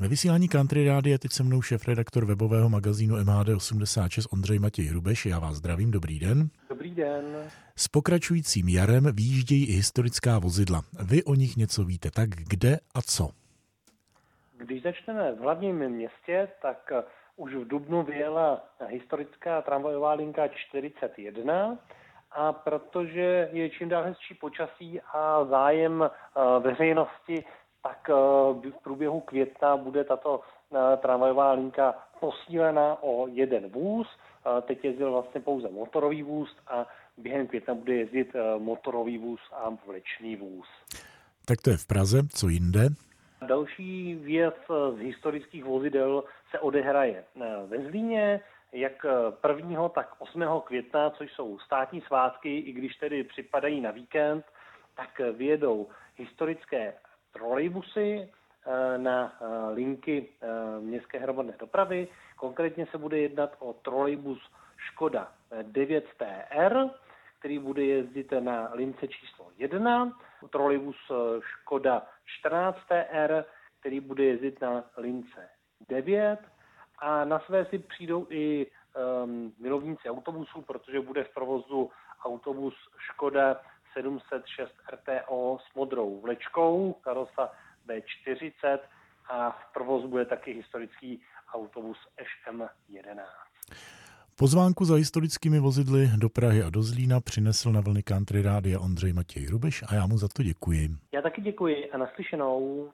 Ve vysílání Country Rády je teď se mnou šéf-redaktor webového magazínu MHD86 Ondřej Matěj Hrubeš. Já vás zdravím, dobrý den. Dobrý den. S pokračujícím jarem výjíždějí i historická vozidla. Vy o nich něco víte, tak kde a co? Když začneme v hlavním městě, tak eh, už v Dubnu vyjela historická tramvajová linka 41 a protože je čím dál hezčí počasí a zájem eh, veřejnosti, tak eh, v průběhu května bude tato tramvajová linka posílena o jeden vůz. Teď jezdil vlastně pouze motorový vůz a během května bude jezdit motorový vůz a vlečný vůz. Tak to je v Praze, co jinde? Další věc z historických vozidel se odehraje ve Zlíně, jak 1. tak 8. května, což jsou státní svátky, i když tedy připadají na víkend, tak vyjedou historické trolejbusy eh, na eh, linky eh, městské hromadné dopravy. Konkrétně se bude jednat o trolejbus Škoda 9TR, který bude jezdit na lince číslo 1, trolejbus Škoda 14TR, který bude jezdit na lince 9 a na své si přijdou i um, milovníci autobusů, protože bude v provozu autobus Škoda 706 RTO s modrou vlečkou, karosa B40 a v provozu bude taky historický autobus SM11. Pozvánku za historickými vozidly do Prahy a do Zlína přinesl na vlny country rádia Ondřej Matěj Rubeš a já mu za to děkuji. Já taky děkuji a naslyšenou.